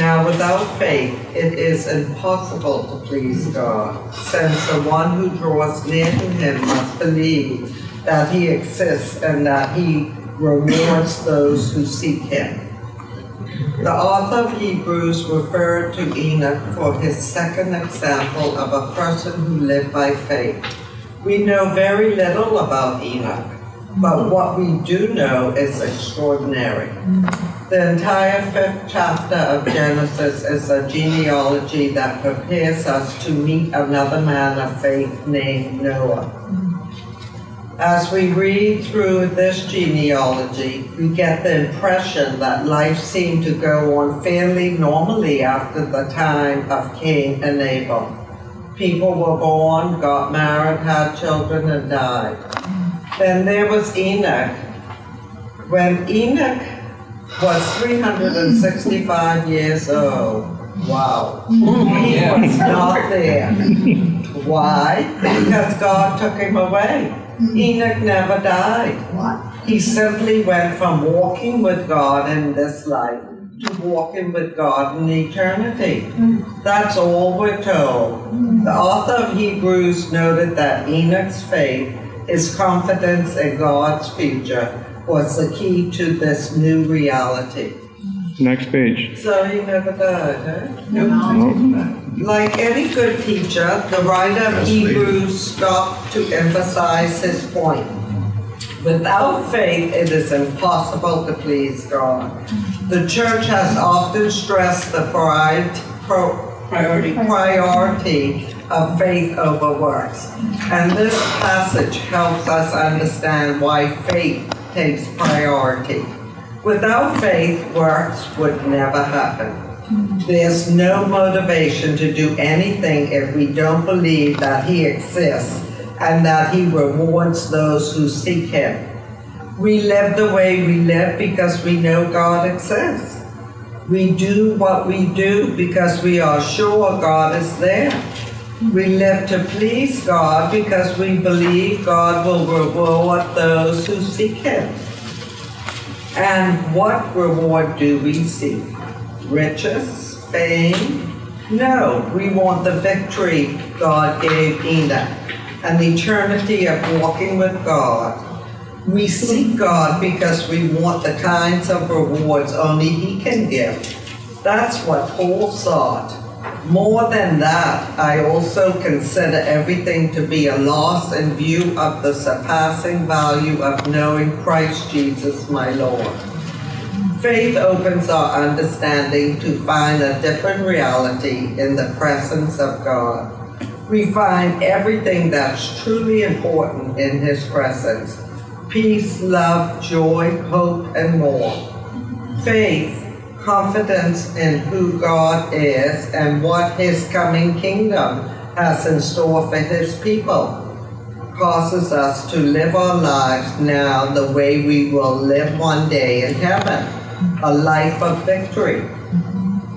Now, without faith, it is impossible to please God, since the one who draws near to him must believe that he exists and that he rewards those who seek him. The author of Hebrews referred to Enoch for his second example of a person who lived by faith. We know very little about Enoch, but what we do know is extraordinary. The entire fifth chapter of Genesis is a genealogy that prepares us to meet another man of faith named Noah. As we read through this genealogy, we get the impression that life seemed to go on fairly normally after the time of Cain and Abel. People were born, got married, had children, and died. Then there was Enoch. When Enoch was 365 years old, wow, he was not there. Why? Because God took him away. Enoch never died. He simply went from walking with God in this life to walking with God in eternity. That's all we're told. The author of Hebrews noted that Enoch's faith, his confidence in God's future, was the key to this new reality. Next page. So he never died, huh? No. Like any good teacher, the writer of Hebrews stopped to emphasize his point. Without faith, it is impossible to please God. The church has often stressed the priority, priority, priority of faith over works. And this passage helps us understand why faith takes priority. Without faith, works would never happen. There's no motivation to do anything if we don't believe that He exists and that He rewards those who seek Him. We live the way we live because we know God exists. We do what we do because we are sure God is there. We live to please God because we believe God will reward those who seek Him. And what reward do we seek? Riches? Fame? No, we want the victory God gave Enoch, an eternity of walking with God. We seek God because we want the kinds of rewards only He can give. That's what Paul sought. More than that, I also consider everything to be a loss in view of the surpassing value of knowing Christ Jesus my Lord. Faith opens our understanding to find a different reality in the presence of God. We find everything that's truly important in His presence peace, love, joy, hope, and more. Faith, confidence in who God is and what His coming kingdom has in store for His people causes us to live our lives now the way we will live one day in heaven a life of victory.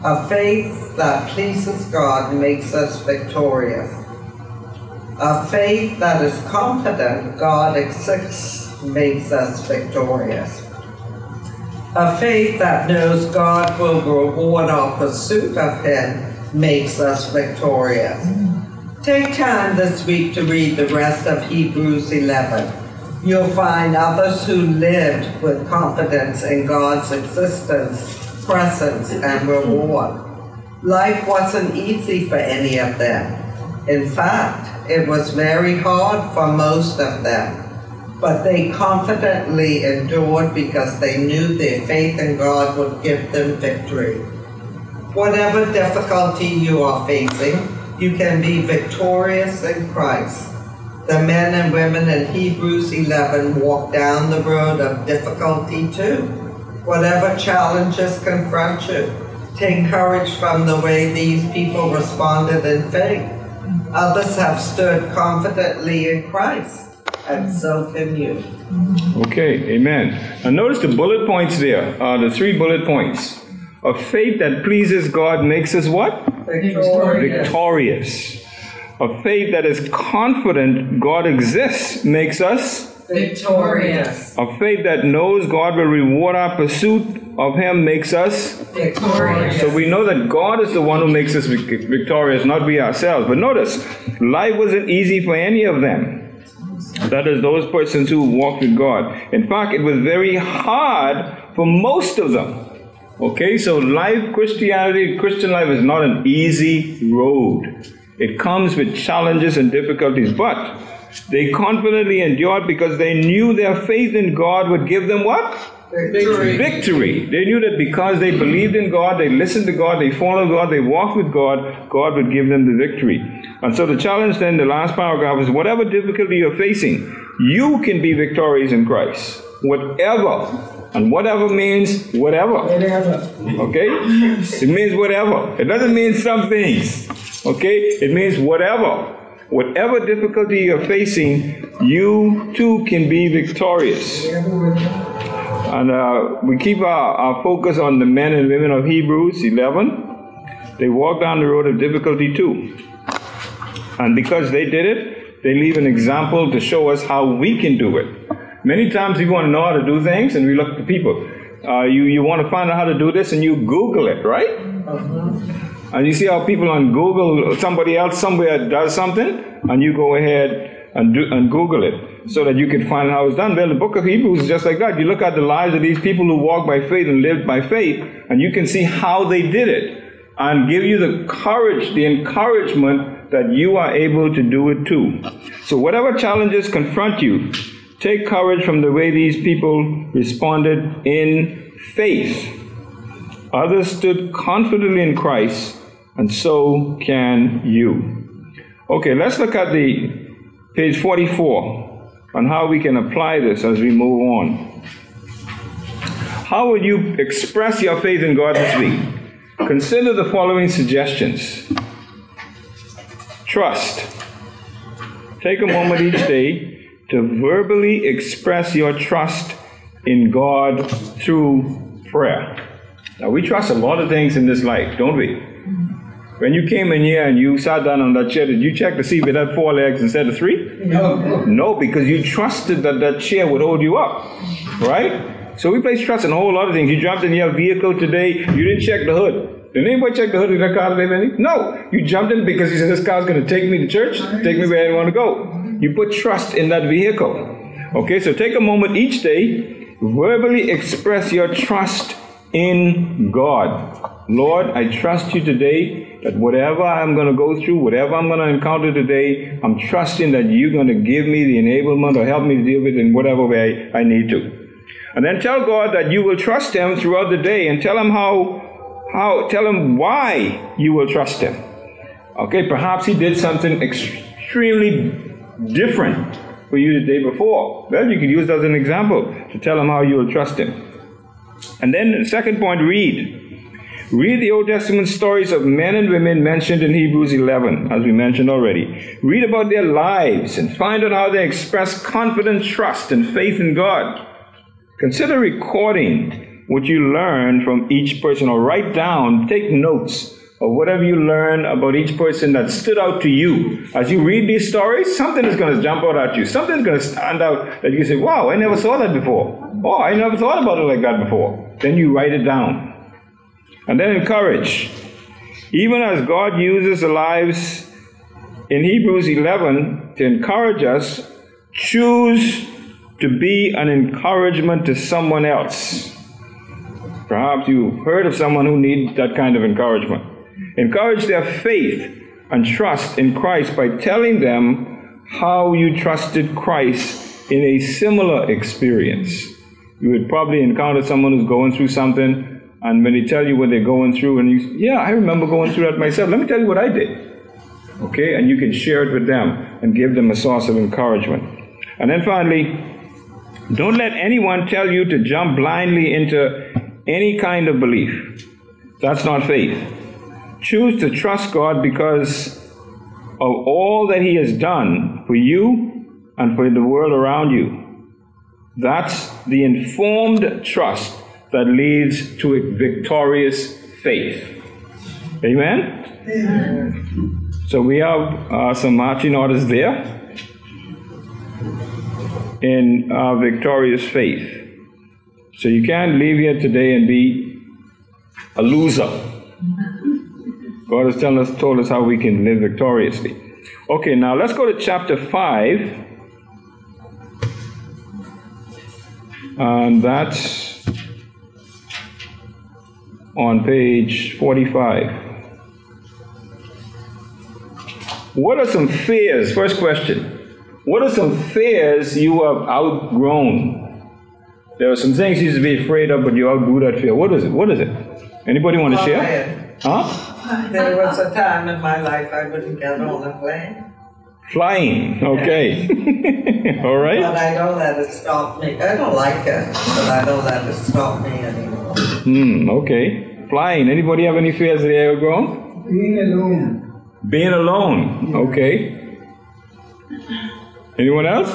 A faith that pleases God makes us victorious. A faith that is confident God exists makes us victorious. A faith that knows God will reward our pursuit of Him makes us victorious. Take time this week to read the rest of Hebrews 11. You'll find others who lived with confidence in God's existence, presence, and reward. Life wasn't easy for any of them. In fact, it was very hard for most of them. But they confidently endured because they knew their faith in God would give them victory. Whatever difficulty you are facing, you can be victorious in Christ. The men and women in Hebrews 11 walk down the road of difficulty too. Whatever challenges confront you, take courage from the way these people responded in faith. Others have stood confidently in Christ, and so can you. Okay, amen. Now notice the bullet points there, uh, the three bullet points. A faith that pleases God makes us what? Victorious. Victorious. A faith that is confident God exists makes us Victorious. a faith that knows God will reward our pursuit of Him makes us Victorious. so we know that God is the one who makes us victorious, not we ourselves. But notice, life wasn't easy for any of them. That is, those persons who walked with God. In fact, it was very hard for most of them. Okay, so life, Christianity, Christian life is not an easy road. It comes with challenges and difficulties, but they confidently endured because they knew their faith in God would give them what? Victory. victory. They knew that because they believed in God, they listened to God, they followed God, they walked with God, God would give them the victory. And so the challenge then, the last paragraph is whatever difficulty you're facing, you can be victorious in Christ. Whatever. And whatever means whatever. Okay? It means whatever. It doesn't mean some things. Okay? It means whatever. Whatever difficulty you're facing, you too can be victorious. And uh, we keep our, our focus on the men and women of Hebrews 11. They walk down the road of difficulty too. And because they did it, they leave an example to show us how we can do it. Many times we want to know how to do things, and we look at people. Uh, you, you want to find out how to do this, and you Google it, right? And you see how people on Google, somebody else somewhere does something, and you go ahead and, do, and Google it so that you can find out how it's done. Well, the book of Hebrews is just like that. You look at the lives of these people who walked by faith and lived by faith, and you can see how they did it and give you the courage, the encouragement that you are able to do it too. So, whatever challenges confront you, take courage from the way these people responded in faith. Others stood confidently in Christ, and so can you. Okay, let's look at the page 44 on how we can apply this as we move on. How would you express your faith in God this week? Consider the following suggestions. Trust. Take a moment each day to verbally express your trust in God through prayer. Now, we trust a lot of things in this life, don't we? When you came in here and you sat down on that chair, did you check to see if it had four legs instead of three? No. No, because you trusted that that chair would hold you up, right? So we place trust in a whole lot of things. You jumped in your vehicle today, you didn't check the hood. Did anybody check the hood of that car today? No. You jumped in because you said this car's going to take me to church, take me where I want to go. You put trust in that vehicle. Okay, so take a moment each day, verbally express your trust in God. Lord, I trust you today that whatever I'm going to go through, whatever I'm going to encounter today, I'm trusting that you're going to give me the enablement or help me deal with it in whatever way I need to. And then tell God that you will trust Him throughout the day and tell Him how, how, tell Him why you will trust Him. Okay, perhaps He did something extremely different for you the day before. Well, you could use that as an example to tell Him how you will trust Him. And then the second point, read. Read the Old Testament stories of men and women mentioned in Hebrews 11, as we mentioned already. Read about their lives and find out how they express confident trust and faith in God. Consider recording what you learn from each person or write down, take notes of whatever you learn about each person that stood out to you. As you read these stories, something is going to jump out at you. Something's going to stand out that you say, wow, I never saw that before. Oh, I never thought about it like that before. Then you write it down. And then encourage. Even as God uses the lives in Hebrews 11 to encourage us, choose to be an encouragement to someone else. Perhaps you've heard of someone who needs that kind of encouragement. Encourage their faith and trust in Christ by telling them how you trusted Christ in a similar experience. You would probably encounter someone who's going through something, and when they tell you what they're going through, and you, yeah, I remember going through that myself. Let me tell you what I did. Okay, and you can share it with them and give them a source of encouragement. And then finally, don't let anyone tell you to jump blindly into any kind of belief. That's not faith. Choose to trust God because of all that He has done for you and for the world around you. That's the informed trust that leads to a victorious faith. Amen? Amen. So we have uh, some marching orders there in our victorious faith. So you can't leave here today and be a loser. God has telling us, told us how we can live victoriously. Okay, now let's go to chapter 5. And that's on page 45. What are some fears? First question. What are some fears you have outgrown? There are some things you used to be afraid of, but you outgrew that fear. What is it? What is it? Anybody want to share? Huh? There was a time in my life I wouldn't get on a plane. Flying. Okay. All right. But I don't let it stop me. I don't like it, but I don't let it stop me anymore. Hmm. Okay. Flying. Anybody have any fears that they outgrown? Being alone. Being alone. Okay. Anyone else?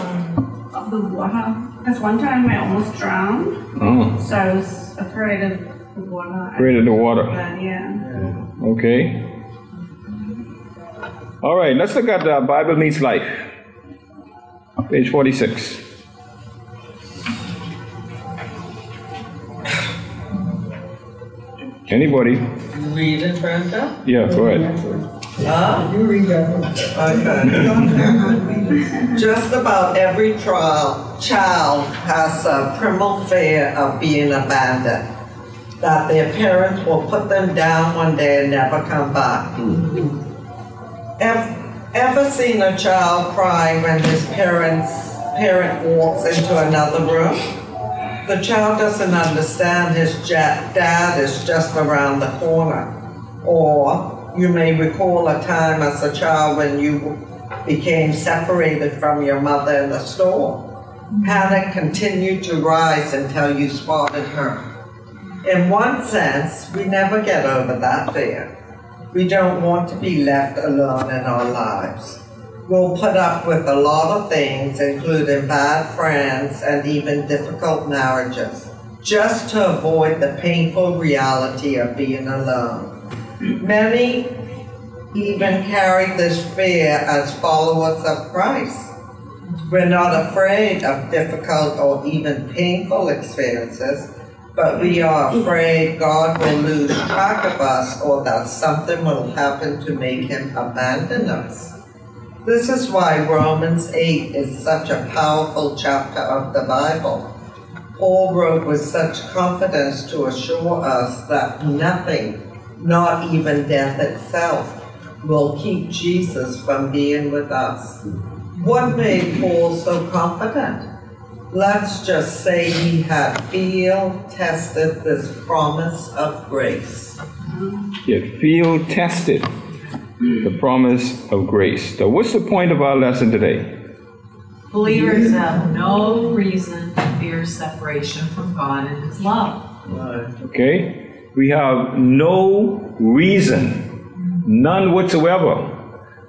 of the water. Because one time I almost drowned, Oh. so I was afraid of the water. Afraid of the water. But yeah. Okay. All right, let's look at uh, Bible Meets Life, page 46. Anybody? Read it, Brenda? Yeah, go ahead. Huh? You read that one. Okay. Just about every trial, child has a primal fear of being abandoned. That their parents will put them down one day and never come back. Ever, ever seen a child cry when his parents parent walks into another room? The child doesn't understand his ja- dad is just around the corner. Or you may recall a time as a child when you became separated from your mother in the store. Panic continued to rise until you spotted her. In one sense, we never get over that fear. We don't want to be left alone in our lives. We'll put up with a lot of things, including bad friends and even difficult marriages, just to avoid the painful reality of being alone. Many even carry this fear as followers of Christ. We're not afraid of difficult or even painful experiences, but we are afraid God will lose track of us or that something will happen to make him abandon us. This is why Romans 8 is such a powerful chapter of the Bible. Paul wrote with such confidence to assure us that nothing, not even death itself, will keep Jesus from being with us. What made Paul so confident? Let's just say he had field tested this promise of grace. Yeah, field tested the promise of grace. So, what's the point of our lesson today? Believers have no reason to fear separation from God and His love. Okay? We have no reason, none whatsoever,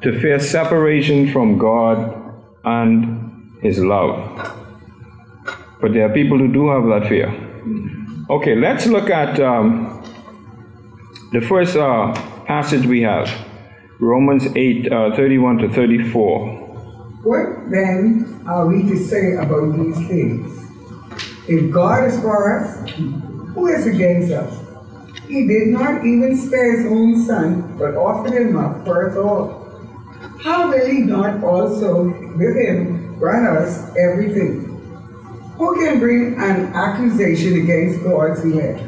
to fear separation from God and His love. But there are people who do have that fear. Okay, let's look at um, the first uh, passage we have Romans 8 uh, 31 to 34. What then are we to say about these things? If God is for us, who is against us? He did not even spare his own son, but offered him up for us all. How will he not also with him grant us everything? Who can bring an accusation against God's elect?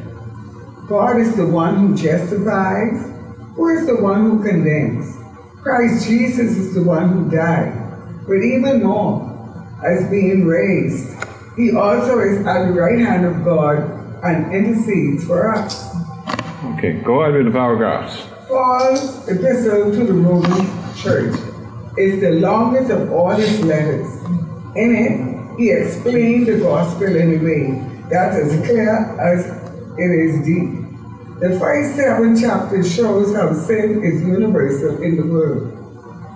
God is the one who justifies. Who is the one who condemns? Christ Jesus is the one who died, but even more, as being raised, he also is at the right hand of God and intercedes for us. Okay, go ahead with the paragraphs. Paul's epistle to the Roman church is the longest of all his letters. In it, he explained the gospel in a way that's as clear as it is deep. The first seven chapters shows how sin is universal in the world,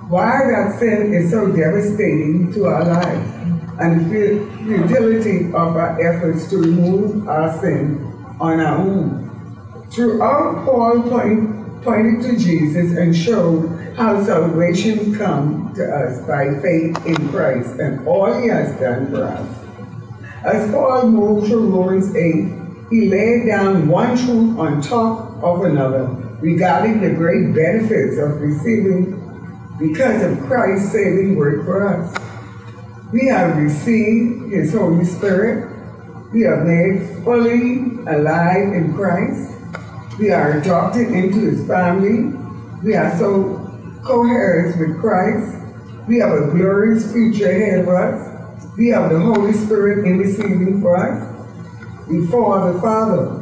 why that sin is so devastating to our lives, and the futility of our efforts to remove our sin on our own. Throughout, Paul point, pointed to Jesus and showed how salvation comes to us by faith in Christ and all he has done for us. As Paul moved through Romans 8, he laid down one truth on top of another regarding the great benefits of receiving because of Christ's saving work for us. We have received His Holy Spirit. We are made fully alive in Christ. We are adopted into His family. We are so co-heirs with Christ. We have a glorious future ahead of us. We have the Holy Spirit interceding for us before the Father.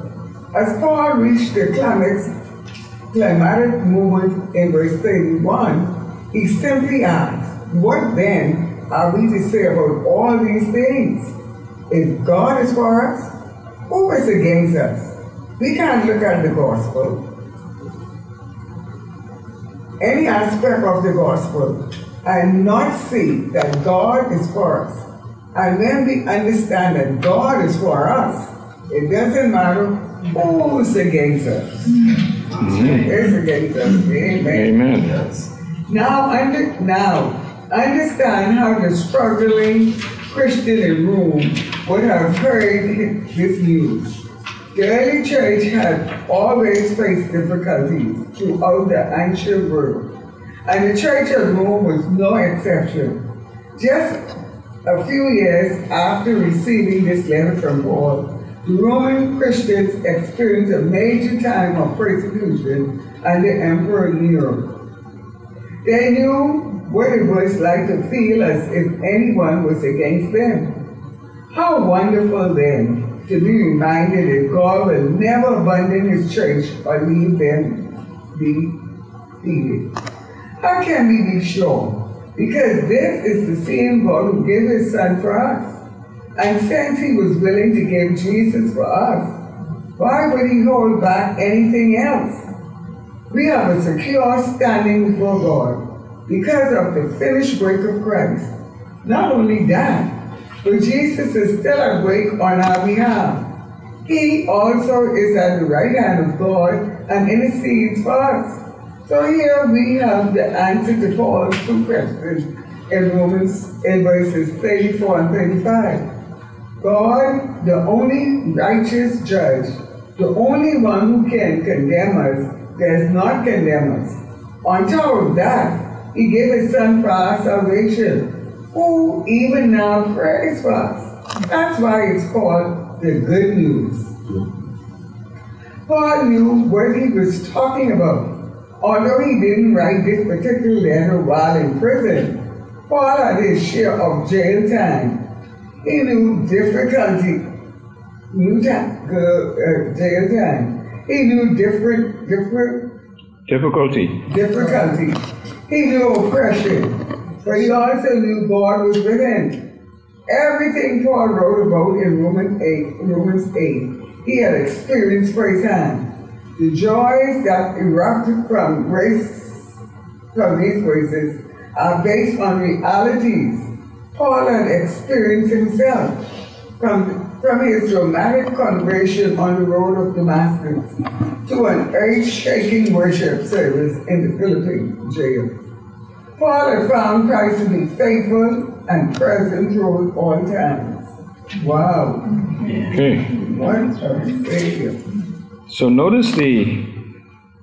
As Paul reached the climax, climatic moment in verse 31, he simply asked, What then are we to say about all these things? If God is for us, who is against us? We can't look at the gospel, any aspect of the gospel, and not see that God is for us. And when we understand that God is for us, it doesn't matter who's against us. Who's against us. Amen. Amen. Now, under, now, understand how the struggling Christian in Rome would have heard this news. The early church had always faced difficulties throughout the ancient world, and the church of Rome was no exception. Just a few years after receiving this letter from Paul, the Roman Christians experienced a major time of persecution under Emperor Nero. They knew what it was like to feel as if anyone was against them. How wonderful then to be reminded that God will never abandon his church or leave them defeated. How can we be sure? Because this is the same God who gave his son for us. And since he was willing to give Jesus for us, why would he hold back anything else? We have a secure standing before God because of the finished work of Christ. Not only that, but Jesus is still work on our behalf. He also is at the right hand of God and intercedes for us. So here we have the answer to Paul's two questions in Romans in verses 34 and 35. God, the only righteous judge, the only one who can condemn us, does not condemn us. On top of that, he gave his son for our salvation, who even now prays for us. That's why it's called the good news. Paul knew what he was talking about. Although he didn't write this particular letter while in prison, Paul had his share of jail time. He knew difficulty, knew time, uh, jail time. He knew different, different Difficulty. difficulty. He knew oppression, but he also knew God was with him. Everything Paul wrote about in Romans 8, Romans 8, he had experienced firsthand. The joys that erupted from grace, from these graces, are based on realities Paul had experienced himself from, from his dramatic conversion on the road of Damascus to an earth-shaking worship service in the Philippian jail. Paul had found Christ to be faithful and present through all times. Wow, Okay. what a Savior. So notice the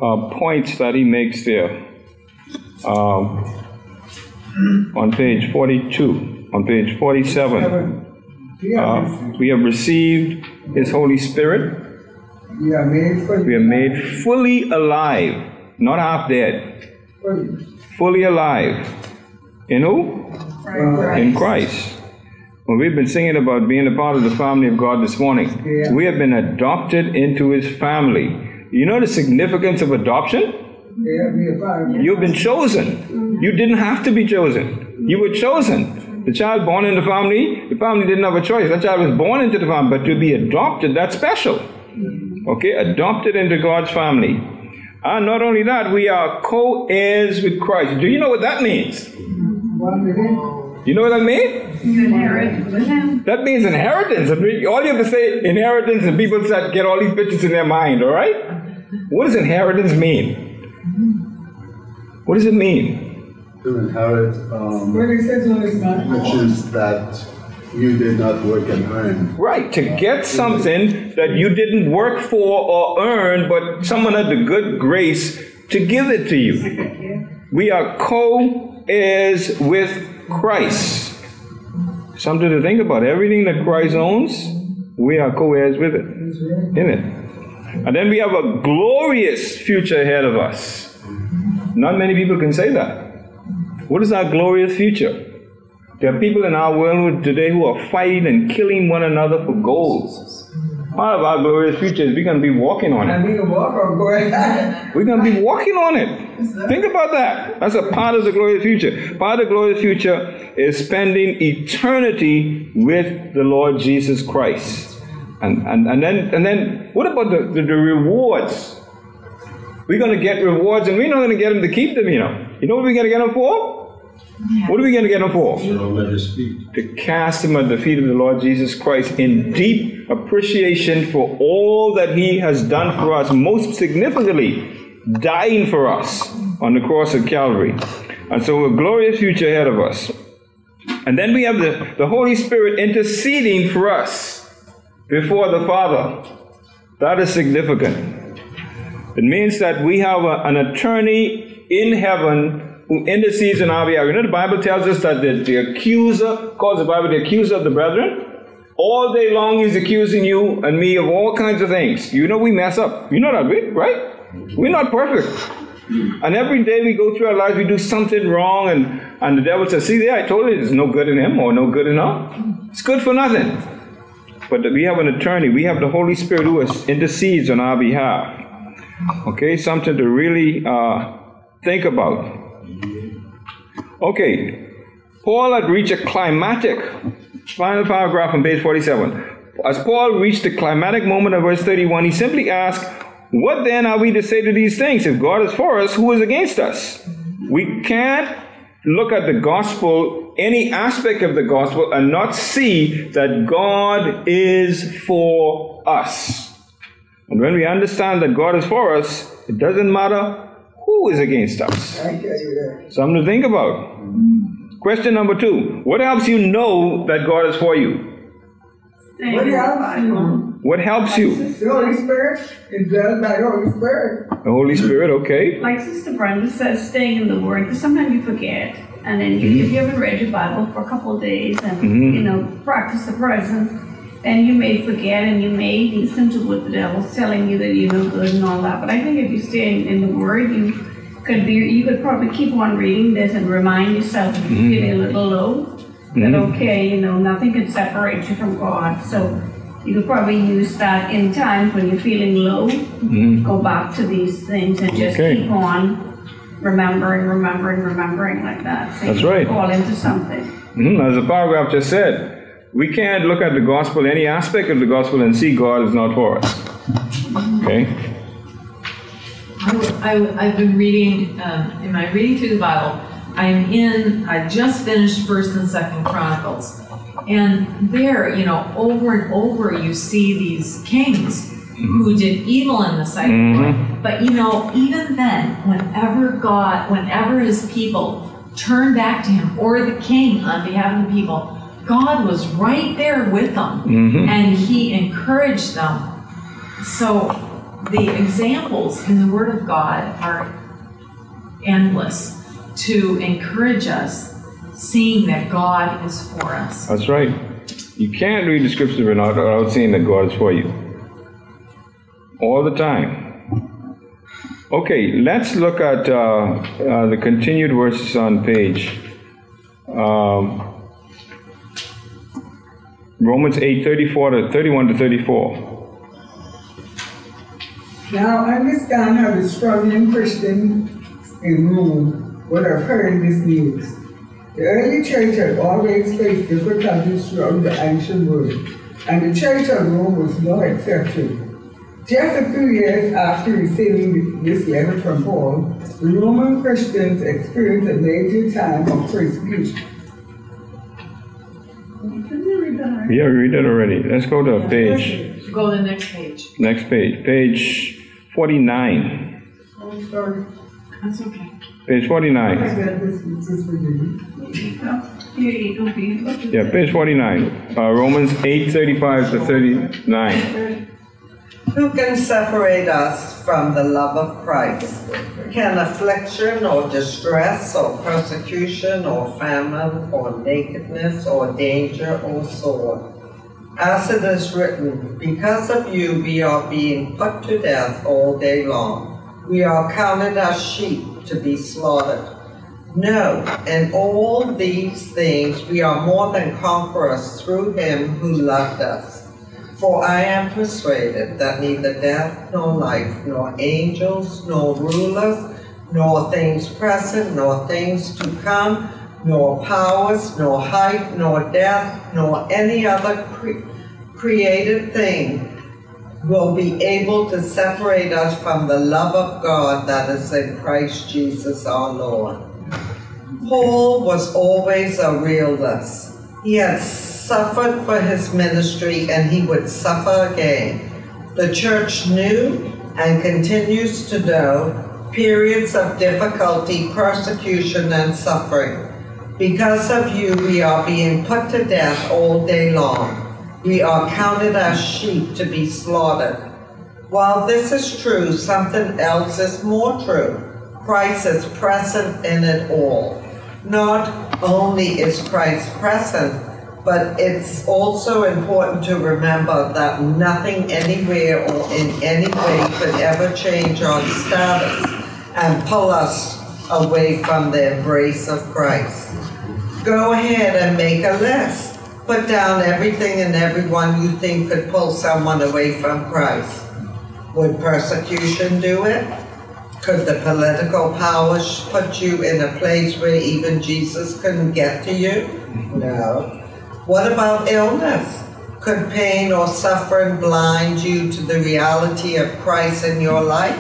uh, points that he makes there um, on page 42, on page 47. We Uh, we have received his Holy Spirit. we are made We are made fully alive, not half dead, fully. Fully alive. In who? Uh, In Christ. Well, we've been singing about being a part of the family of God this morning. Yeah. We have been adopted into his family. You know the significance of adoption? yeah, we are part of You've been chosen. You didn't have to be chosen. You were chosen. The child born in the family, the family didn't have a choice. That child was born into the family, but to be adopted, that's special. Okay, adopted into God's family. And not only that, we are co heirs with Christ. Do you know what that means? You know what that means? You inherit with him. That means inheritance. All you have to say inheritance, and people start get all these pictures in their mind, all right? What does inheritance mean? What does it mean? to inherit, um, What it says on this map. which is that You did not work and earn. Right, to get something that you didn't work for or earn, but someone had the good grace to give it to you. We are co heirs with Christ. Something to think about. Everything that Christ owns, we are co heirs with it. In it. And then we have a glorious future ahead of us. Not many people can say that. What is our glorious future? There are people in our world today who are fighting and killing one another for gold. Part of our glorious future is we're going to be walking on it. we can walk or go ahead. We're going to be walking on it. Think about that. That's a part of the glorious future. Part of the glorious future is spending eternity with the Lord Jesus Christ. And, and, and then and then what about the, the, the rewards? We're going to get rewards and we're not going to get them to keep them, you know. You know what we're going to get them for? What are we going to get them for? To cast him at the feet of the Lord Jesus Christ in deep appreciation for all that he has done for us, most significantly, dying for us on the cross of Calvary. And so, a glorious future ahead of us. And then we have the, the Holy Spirit interceding for us before the Father. That is significant. It means that we have a- an attorney in heaven who intercedes on our behalf. You know, the Bible tells us that the, the accuser, calls the Bible the accuser of the brethren. All day long he's accusing you and me of all kinds of things. You know we mess up. You know that, right? right? We're not perfect. And every day we go through our lives, we do something wrong, and, and the devil says, See there, I told you there's no good in him or no good in her. It's good for nothing. But we have an attorney, we have the Holy Spirit who intercedes on our behalf. Okay, something to really uh, think about. Okay, Paul had reached a climatic, final paragraph on page 47. As Paul reached the climatic moment of verse 31, he simply asked, What then are we to say to these things? If God is for us, who is against us? We can't look at the gospel, any aspect of the gospel, and not see that God is for us. And when we understand that God is for us, it doesn't matter who is against us. I tell you that. Something to think about. Question number two What helps you know that God is for you? What in the else? Bible. What helps you? The Holy Spirit is done by the Holy Spirit. The Holy Spirit, okay. Like Sister Brenda says, staying in the Word, because sometimes you forget. And then you, if you haven't read your Bible for a couple of days and, mm-hmm. you know, practice the presence, then you may forget and you may listen to what the devil's telling you that you're no good and all that. But I think if you stay in, in the Word, you could be, you could probably keep on reading this and remind yourself if you're mm-hmm. feeling a little low, that mm-hmm. okay, you know, nothing can separate you from God. So you could probably use that in times when you're feeling low, mm-hmm. go back to these things and just Okay. keep on remembering, remembering, remembering like that. So That's right. Fall into something. Mhm, As the paragraph just said, we can't look at the gospel, any aspect of the gospel, and see God is not for us. Okay? I, have been reading, um, in my reading through the Bible, I'm in, I just finished First and Second Chronicles. And there, you know, over and over, you see these kings who mm-hmm. did evil in the sight of God. Mm-hmm. But you know, even then, whenever God, whenever his people turned back to him, or the king on behalf of the people, God was right there with them. Mm-hmm. And he encouraged them. So the examples in the Word of God are endless to encourage us, seeing that God is for us. That's right. You can't read the scripture without, without seeing that God is for you. All the time. Okay, let's look at uh, uh, the continued verses on page um, Romans 8 34 to 31 to 34. Now understand how the struggling Christians in Rome would have heard this news. The early church had always faced difficulties throughout the ancient world, and the church of Rome was no exception. Just a few years after receiving this letter from Paul, the Roman Christians experienced a major time of persecution. Can you read that already? Yeah, we read that already. Let's go to page, Go to the next page. next page, page 49. Oh, sorry. That's okay. Page I forty-nine. get this, this for you. Here you go, Peter. Yeah, page forty-nine. Uh, Romans eight thirty-five to thirty-nine. Who can separate us from the love of Christ? Can affliction or distress or persecution or famine or nakedness or danger or sword? As it is written, because of you we are being put to death all day long. We are counted as sheep to be slaughtered. No, in all these things we are more than conquerors through him who loved us. For I am persuaded that neither death nor life, nor angels, nor rulers, nor things present, nor things to come, nor powers, nor height, nor depth, nor any other cre- created thing will be able to separate us from the love of God that is in Christ Jesus our Lord. Paul was always a realist. He had suffered for his ministry and he would suffer again. The church knew and continues to know periods of difficulty, persecution, and suffering. Because of you, we are being put to death all day long. We are counted as sheep to be slaughtered. While this is true, something else is more true. Christ is present in it all. Not only is Christ present, but it's also important to remember that nothing anywhere or in any way could ever change our status and pull us away from the embrace of Christ. Go ahead and make a list. Put down everything and everyone you think could pull someone away from Christ. Would persecution do it? Could the political powers put you in a place where even Jesus couldn't get to you? No. What about illness? Could pain or suffering blind you to the reality of Christ in your life?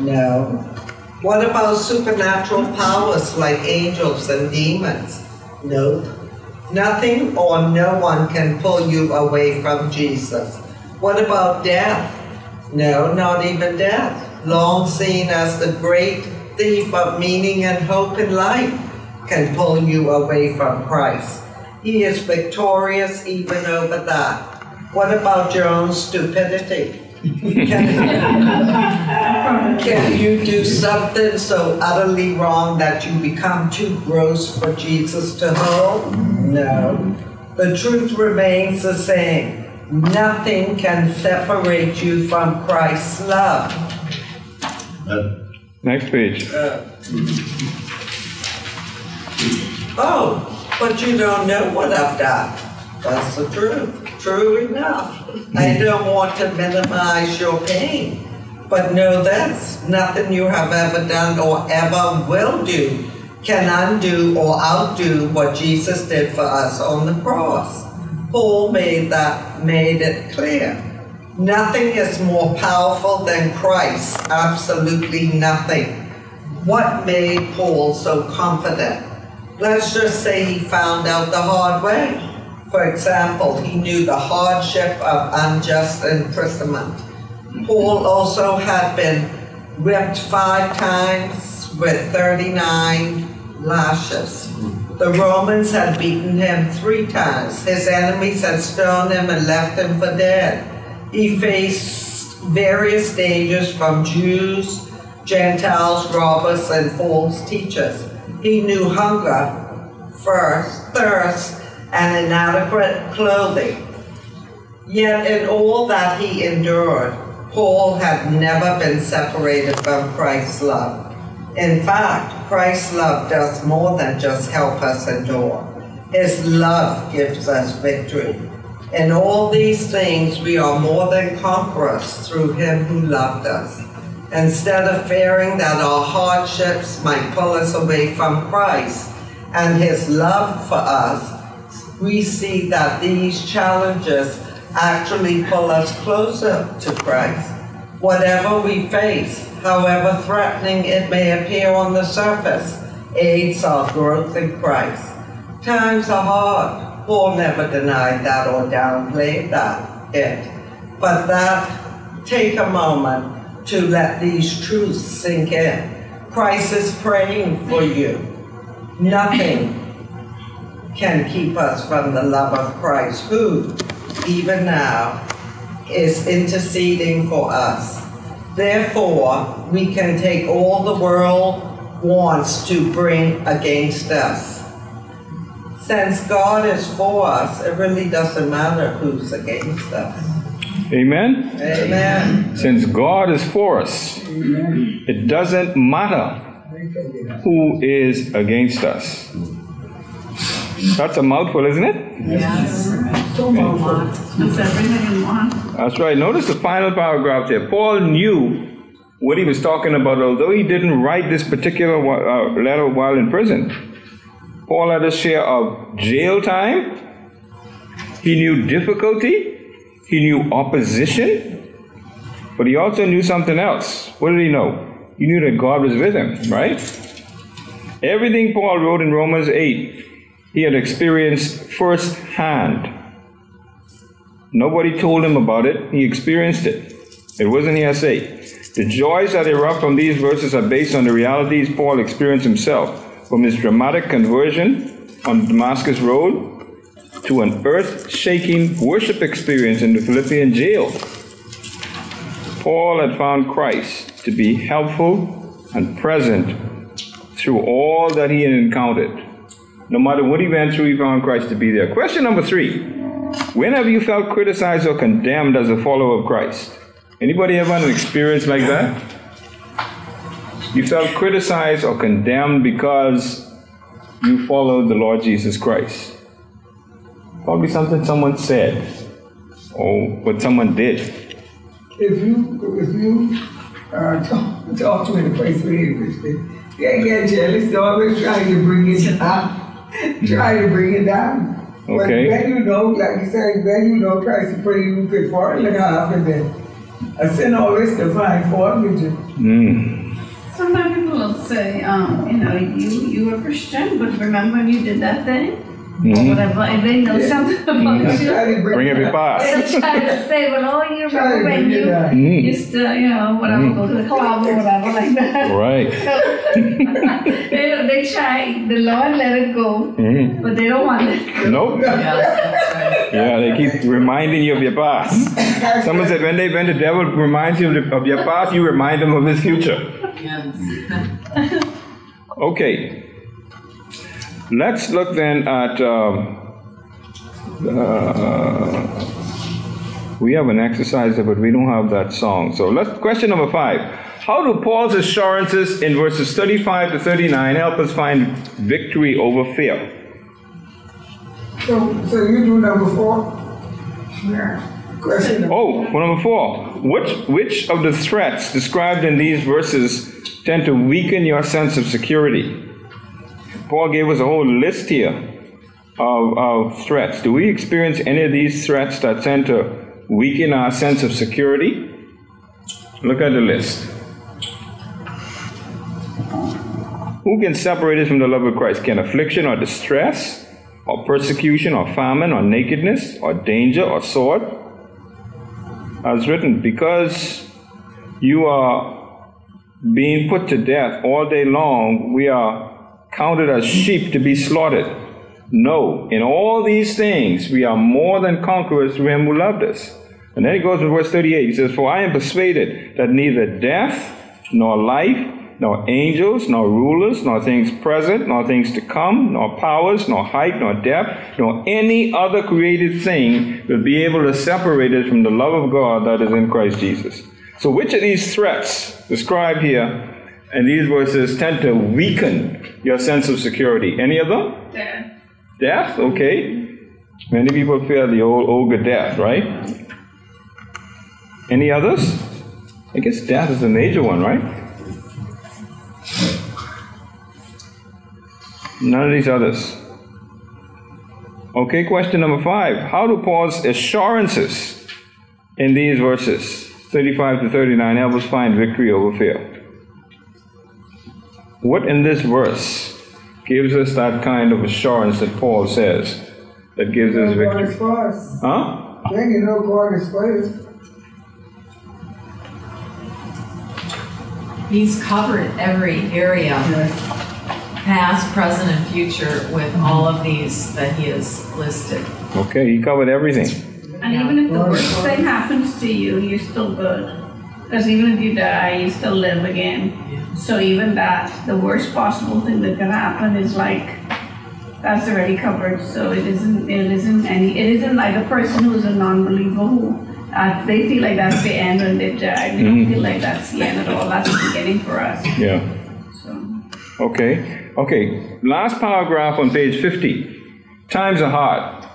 No. What about supernatural powers like angels and demons? Nope. Nothing or no one can pull you away from Jesus. What about death? No, not even death. Long seen as the great thief of meaning and hope in life, can pull you away from Christ. He is victorious even over that. What about your own stupidity? Can, can you do something so utterly wrong that you become too gross for Jesus to hold? No. The truth remains the same. Nothing can separate you from Christ's love. Uh, Next page. Uh, oh, but you don't know what I've done. That's the truth. True enough. I hmm. don't want to minimize your pain, but know this nothing you have ever done or ever will do can undo or outdo what Jesus did for us on the cross. Paul made that made it clear. Nothing is more powerful than Christ. Absolutely nothing. What made Paul so confident? Let's just say he found out the hard way. For example, he knew the hardship of unjust imprisonment. Paul also had been whipped five times with 39 lashes. The Romans had beaten him three times. His enemies had stoned him and left him for dead. He faced various dangers from Jews, Gentiles, robbers, and false teachers. He knew hunger, first, thirst, and inadequate clothing. Yet in all that he endured, Paul had never been separated from Christ's love. In fact, Christ's love does more than just help us endure. His love gives us victory. In all these things, we are more than conquerors through him who loved us. Instead of fearing that our hardships might pull us away from Christ and his love for us, we see that these challenges actually pull us closer to Christ. Whatever we face, however threatening it may appear on the surface, aids our growth in Christ. Times are hard. Paul never denied that or downplayed that it. But that take a moment to let these truths sink in. Christ is praying for you. Nothing can keep us from the love of Christ, who, even now, is interceding for us. Therefore, we can take all the world wants to bring against us. Since God is for us, it really doesn't matter who's against us. Amen? Amen. Since God is for us, it doesn't matter who is against us. That's a mouthful, isn't it? Yes. In. That's right. Notice the final paragraph there. Paul knew what he was talking about, although he didn't write this particular uh, letter while in prison. Paul had a share of jail time. He knew difficulty. He knew opposition. But he also knew something else. What did he know? He knew that God was with him, right? Everything Paul wrote in Romans 8, he had experienced firsthand. Nobody told him about it, he experienced it. It wasn't hearsay. The joys that erupt from these verses are based on the realities Paul experienced himself, from his dramatic conversion on Damascus Road to an earth shaking worship experience in the Philippian jail. Paul had found Christ to be helpful and present through all that he had encountered. No matter what through, he found Christ to be there. Question number three When have you felt criticized or condemned as a follower of Christ? Anybody ever had an experience like that? You felt criticized or condemned because you followed the Lord Jesus Christ. Probably something someone said or what someone did. If you, if you, uh, talk, talk to in a place where Christian, they get jealous, they're always trying to bring it down, trying to bring it down. Okay. But then you know, like you said, then you know Christ is pretty you could fall like half and then a sin always to find fault with you. Mm. Sometimes people will say, um, you know, you, you were Christian, but remember when you did that thing? Or Mhm. whatever, and they know something about I you. try to Bring up your past. They'll try to say, well, oh, you remember when you down. Mm. used to, you know, whatever, go to the club or whatever like that. Right. they, they try, the Lord let it go, Mhm. but they don't want it. Nope. Yes, right. Yeah, they keep reminding you of your past. Someone said when they when the devil reminds you of, of your past, you remind them of his future. Yes. Okay. Let's look then at. Um, uh, we have an exercise there, but we don't have that song. So let's question number five. How do Paul's assurances in verses 35 to 39 help us find victory over fear? So, so you do number four? Yeah. Question number Oh, for number four, which which of the threats described in these verses tend to weaken your sense of security? Paul gave us a whole list here of, of threats. Do we experience any of these threats that tend to weaken our sense of security? Look at the list. Who can separate us from the love of Christ? Can affliction or distress, or persecution, or famine, or nakedness, or danger, or sword? As written, because you are being put to death all day long, we are counted as sheep to be slaughtered. No, in all these things we are more than conquerors through him who loved us. And then he goes to verse 38. He says, For I am persuaded that neither death, nor life, nor angels, nor rulers, nor things present, nor things to come, nor powers, nor height, nor depth, nor any other created thing will be able to separate us from the love of God that is in Christ Jesus. So, which of these threats described here in these verses tend to weaken your sense of security? Any of them? There. Death? Okay. Many people fear the old ogre death, right? Any others? I guess death is a major one, right? None of these others. Okay, question number five. How do Paul's assurances in these verses, 35 to 39, help us find victory over fear? What in this verse gives us that kind of assurance that Paul says that gives us victory? for us. Huh? Then you know God is for he's covered every area, past, present, and future with all of these that he has listed. Okay, he covered everything. And even if the worst thing happens to you, you're still good. Because even if you die, you still live again. So even that, the worst possible thing that can happen is like, that's already covered. So it isn't, it isn't any, it isn't like a person who's a non-believer who, uh, they feel like that's the end when they don't feel like that's the end at all. That's the beginning for us. Yeah. So. Okay. Okay. Last paragraph on page 50. Times are hard.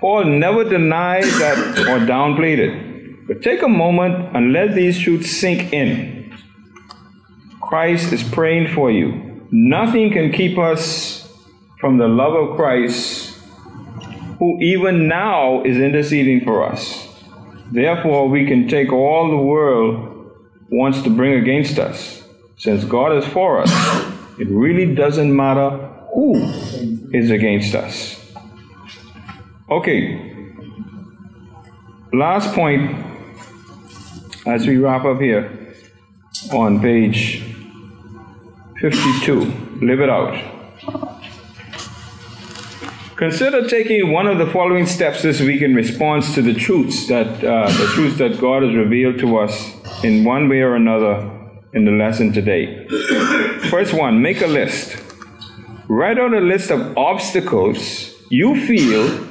Paul never denied that or downplayed it. But take a moment and let these truths sink in. Christ is praying for you. Nothing can keep us from the love of Christ, who even now is interceding for us. Therefore, we can take all the world wants to bring against us. Since God is for us, it really doesn't matter who is against us. Okay. Last point as we wrap up here on page 52. Live it out. Consider taking one of the following steps this week in response to the truths that uh, the truths that God has revealed to us in one way or another in the lesson today. First one, make a list. Write out a list of obstacles you feel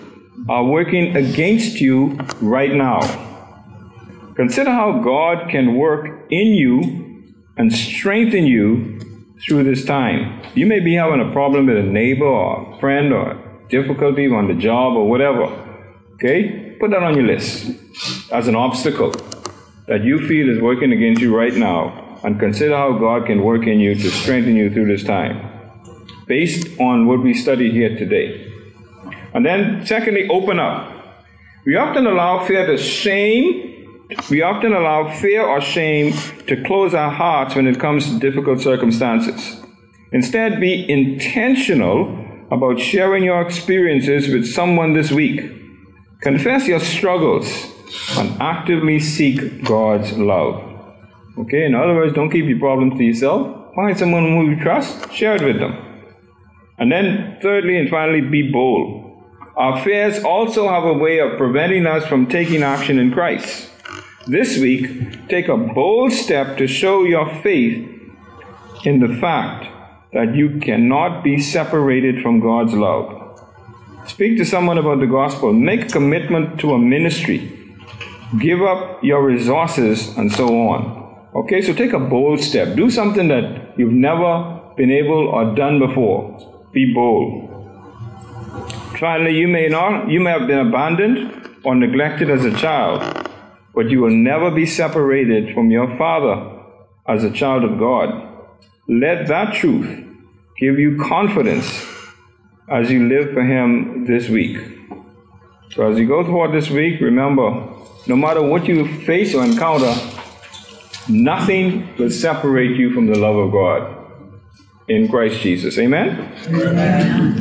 are working against you right now. Consider how God can work in you and strengthen you through this time. You may be having a problem with a neighbor or a friend or difficulty on the job or whatever. Okay? Put that on your list as an obstacle that you feel is working against you right now and consider how God can work in you to strengthen you through this time based on what we studied here today. And then, secondly, open up. We often allow fear to shame, we often allow fear or shame to close our hearts when it comes to difficult circumstances. Instead, be intentional about sharing your experiences with someone this week. Confess your struggles and actively seek God's love. Okay, in other words, don't keep your problems to yourself. Find someone who you trust, share it with them. And then, thirdly and finally, be bold. Our fears also have a way of preventing us from taking action in Christ. This week, take a bold step to show your faith in the fact that you cannot be separated from God's love. Speak to someone about the gospel. Make a commitment to a ministry. Give up your resources and so on. Okay, so take a bold step. Do something that you've never been able or done before. Be bold. Finally, you may not you may have been abandoned or neglected as a child, but you will never be separated from your father as a child of God. Let that truth give you confidence as you live for him this week. So as you go throughout this week, remember, no matter what you face or encounter, nothing will separate you from the love of God in Christ Jesus. Amen? Amen.